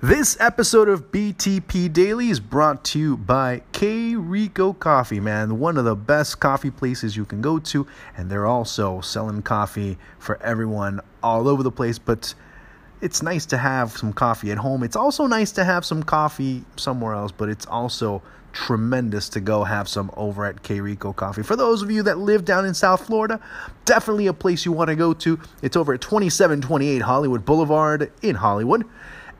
This episode of BTP Daily is brought to you by K Rico Coffee, man. One of the best coffee places you can go to, and they're also selling coffee for everyone all over the place. But it's nice to have some coffee at home. It's also nice to have some coffee somewhere else, but it's also tremendous to go have some over at K Rico Coffee. For those of you that live down in South Florida, definitely a place you want to go to. It's over at 2728 Hollywood Boulevard in Hollywood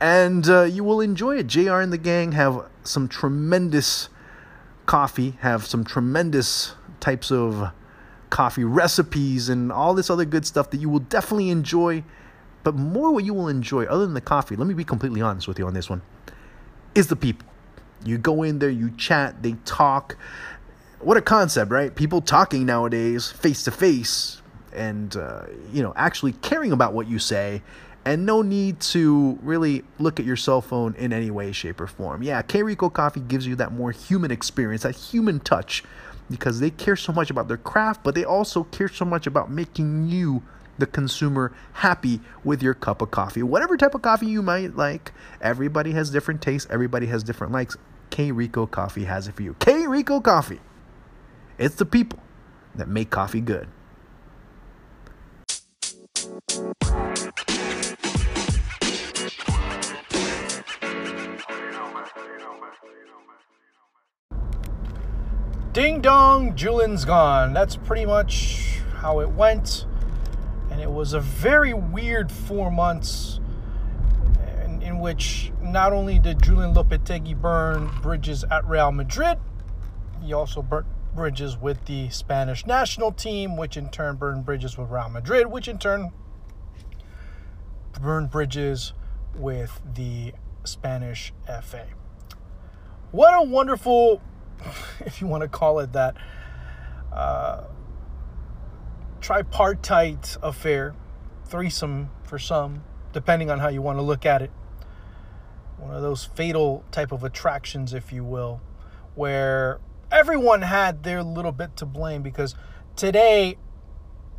and uh, you will enjoy it. JR and the gang have some tremendous coffee, have some tremendous types of coffee recipes, and all this other good stuff that you will definitely enjoy. But more what you will enjoy, other than the coffee, let me be completely honest with you on this one, is the people. You go in there, you chat, they talk. What a concept, right? People talking nowadays, face to face, and uh, you know, actually caring about what you say and no need to really look at your cell phone in any way, shape, or form. Yeah, K Rico Coffee gives you that more human experience, that human touch, because they care so much about their craft, but they also care so much about making you, the consumer, happy with your cup of coffee. Whatever type of coffee you might like, everybody has different tastes, everybody has different likes. K Rico Coffee has it for you. K Rico Coffee. It's the people that make coffee good. Dong, Julen's gone. That's pretty much how it went. And it was a very weird four months in, in which not only did Julen Lopetegui burn bridges at Real Madrid, he also burnt bridges with the Spanish national team, which in turn burned bridges with Real Madrid, which in turn burned bridges with the Spanish FA. What a wonderful if you want to call it that, uh, tripartite affair, threesome for some, depending on how you want to look at it. One of those fatal type of attractions, if you will, where everyone had their little bit to blame because today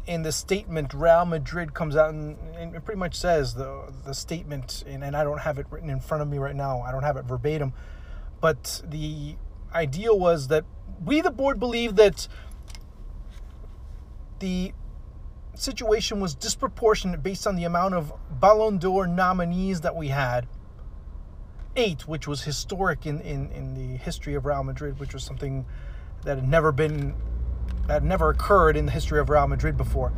in the statement Real Madrid comes out and, and, it pretty much says the the statement and, and I don't have it written in front of me right now. I don't have it verbatim. But the ideal was that we, the board, believe that the situation was disproportionate based on the amount of Ballon d'Or nominees that we had. Eight, which was historic in, in, in the history of Real Madrid, which was something that had never been, that had never occurred in the history of Real Madrid before.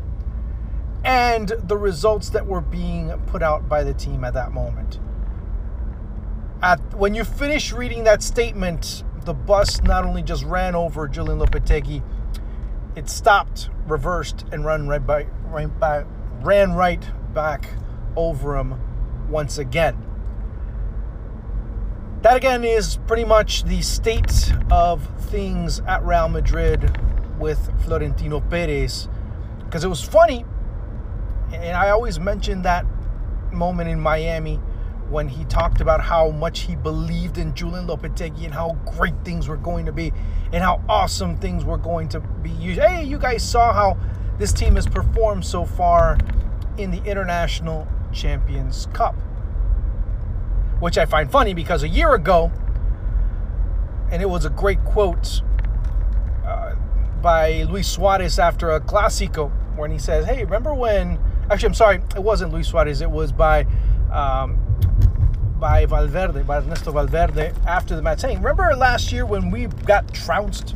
And the results that were being put out by the team at that moment. At, when you finish reading that statement, the bus not only just ran over Julen Lopetegui, it stopped, reversed, and run right by, right by, ran right back over him once again. That again is pretty much the state of things at Real Madrid with Florentino Perez. Because it was funny, and I always mention that moment in Miami when he talked about how much he believed in Julen Lopetegui and how great things were going to be and how awesome things were going to be. Hey, you guys saw how this team has performed so far in the International Champions Cup. Which I find funny because a year ago, and it was a great quote uh, by Luis Suarez after a Clásico, when he says, Hey, remember when. Actually, I'm sorry, it wasn't Luis Suarez, it was by um, by Valverde, by Ernesto Valverde after the match, saying, "Remember last year when we got trounced?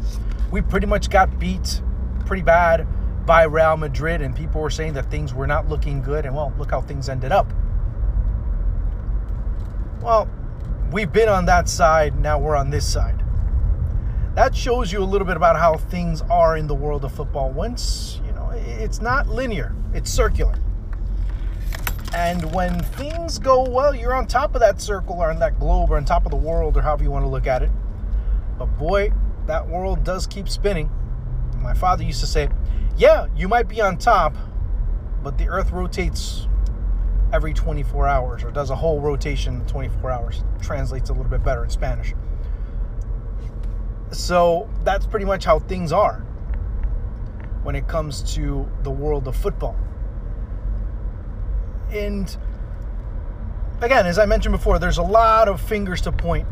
We pretty much got beat pretty bad by Real Madrid, and people were saying that things were not looking good. And well, look how things ended up. Well, we've been on that side. Now we're on this side. That shows you a little bit about how things are in the world of football. Once you know, it's not linear; it's circular. And when things go well, you're on top of that circle or on that globe or on top of the world or however you want to look at it. But boy, that world does keep spinning. My father used to say, Yeah, you might be on top, but the earth rotates every 24 hours or does a whole rotation in 24 hours. Translates a little bit better in Spanish. So that's pretty much how things are when it comes to the world of football and again, as I mentioned before, there's a lot of fingers to point,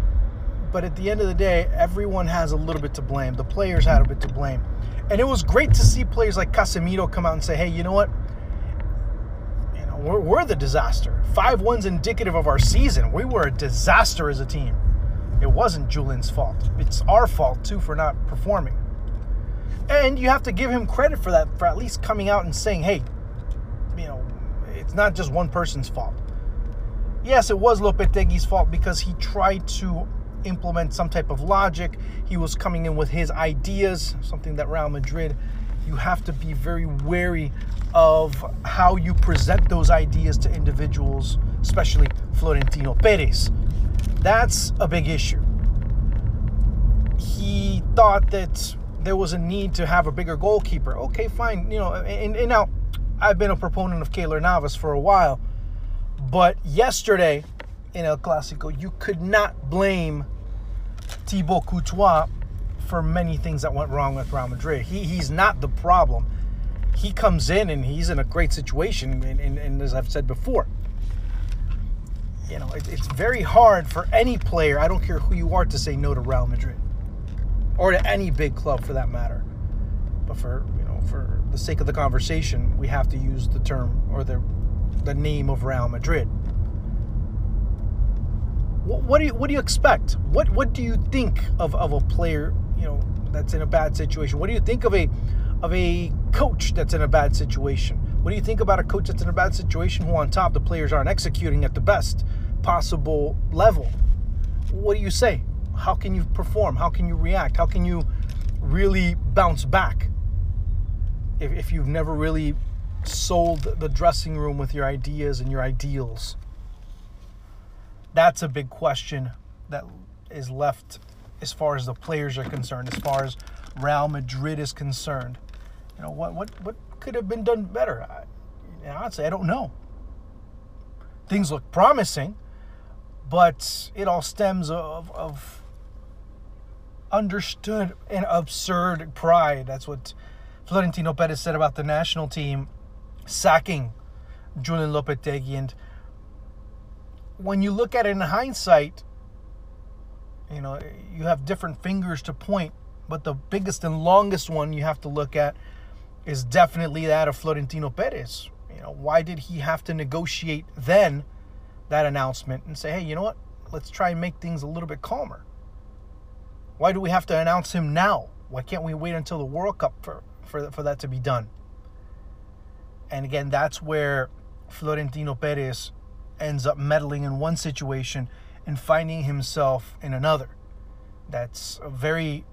but at the end of the day, everyone has a little bit to blame. The players had a bit to blame. And it was great to see players like Casemiro come out and say, hey, you know what? You know, we're, we're the disaster. 5 1's indicative of our season. We were a disaster as a team. It wasn't Julen's fault. It's our fault, too, for not performing. And you have to give him credit for that, for at least coming out and saying, hey, it's not just one person's fault. Yes, it was Lopetegui's fault because he tried to implement some type of logic. He was coming in with his ideas, something that Real Madrid, you have to be very wary of how you present those ideas to individuals, especially Florentino Perez. That's a big issue. He thought that there was a need to have a bigger goalkeeper. Okay, fine. You know, and, and now I've been a proponent of Keylor Navas for a while, but yesterday in El Clasico, you could not blame Thibaut Courtois for many things that went wrong with Real Madrid. He, he's not the problem. He comes in and he's in a great situation, and, and, and as I've said before, you know, it, it's very hard for any player, I don't care who you are, to say no to Real Madrid or to any big club for that matter. But for you know, for the sake of the conversation, we have to use the term or the the name of Real Madrid. What, what do you what do you expect? What what do you think of, of a player you know that's in a bad situation? What do you think of a of a coach that's in a bad situation? What do you think about a coach that's in a bad situation who on top the players aren't executing at the best possible level? What do you say? how can you perform? How can you react? How can you really bounce back if, if you've never really sold the dressing room with your ideas and your ideals? That's a big question that is left as far as the players are concerned, as far as Real Madrid is concerned. You know, what what what could have been done better? I, honestly, I don't know. Things look promising, but it all stems of, of understood and absurd pride. That's what Florentino Perez said about the national team sacking Julen Lopetegui. And when you look at it in hindsight, you know, you have different fingers to point, but the biggest and longest one you have to look at is definitely that of Florentino Perez. You know, why did he have to negotiate then that announcement and say, hey, you know what? Let's try and make things a little bit calmer. Why do we have to announce him now? Why can't we wait until the World Cup for, for, for that to be done? And again, that's where Florentino Perez ends up meddling in one situation and finding himself in another. That's a very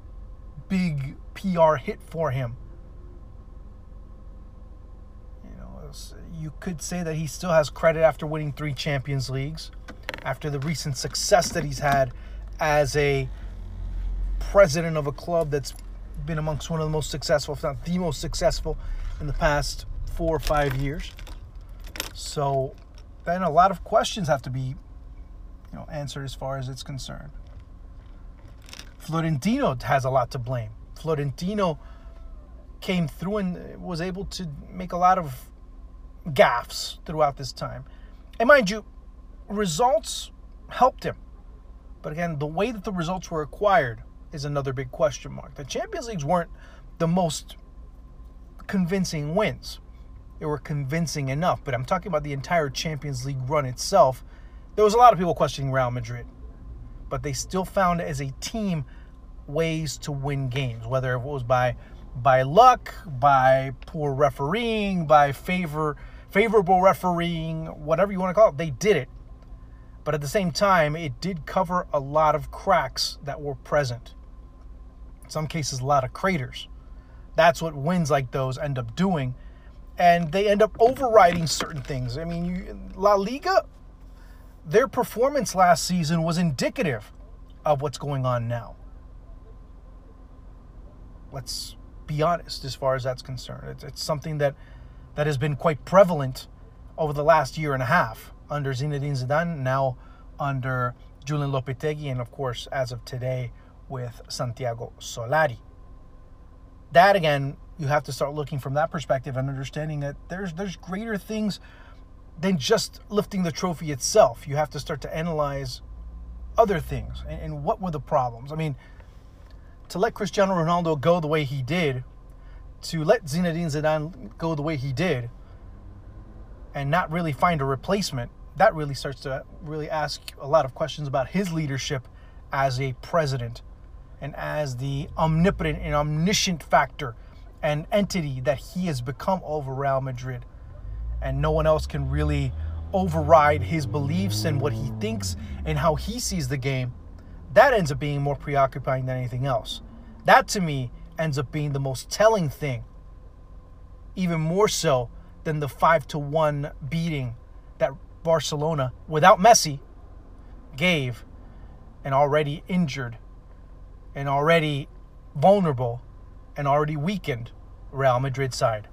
big PR hit for him. You know, you could say that he still has credit after winning three Champions Leagues, after the recent success that he's had as a president of a club that's been amongst one of the most successful, if not the most successful, in the past four or five years. So then a lot of questions have to be, you know, answered as far as it's concerned. Florentino has a lot to blame. Florentino came through and was able to make a lot of gaffes throughout this time. And mind you, results helped him. But again, the way that the results were acquired is another big question mark. The Champions Leagues weren't the most convincing wins. They were convincing enough, but I'm talking about the entire Champions League run itself. There was a lot of people questioning Real Madrid, but they still found as a team ways to win games, whether it was by by luck, by poor refereeing, by favor favorable refereeing, whatever you want to call it. They did it. But at the same time, it did cover a lot of cracks that were present some cases a lot of craters. That's what winds like those end up doing. And they end up overriding certain things. I mean, you, La Liga, their performance last season was indicative of what's going on now. Let's be honest as far as that's concerned. It's, it's something that, that has been quite prevalent over the last year and a half under Zinedine Zidane, now under Julen Lopetegui, and of course, as of today, with Santiago Solari. That again, you have to start looking from that perspective and understanding that there's there's greater things than just lifting the trophy itself. You have to start to analyze other things and, and what were the problems. I mean, to let Cristiano Ronaldo go the way he did, to let Zinedine Zidane go the way he did, and not really find a replacement, that really starts to really ask a lot of questions about his leadership as a president and as the omnipotent and omniscient factor and entity that he has become over Real Madrid. And no one else can really override his beliefs and what he thinks and how he sees the game. That ends up being more preoccupying than anything else. That to me ends up being the most telling thing. Even more so than the 5 to 1 beating that Barcelona without Messi gave an already injured and already vulnerable and already weakened Real Madrid side.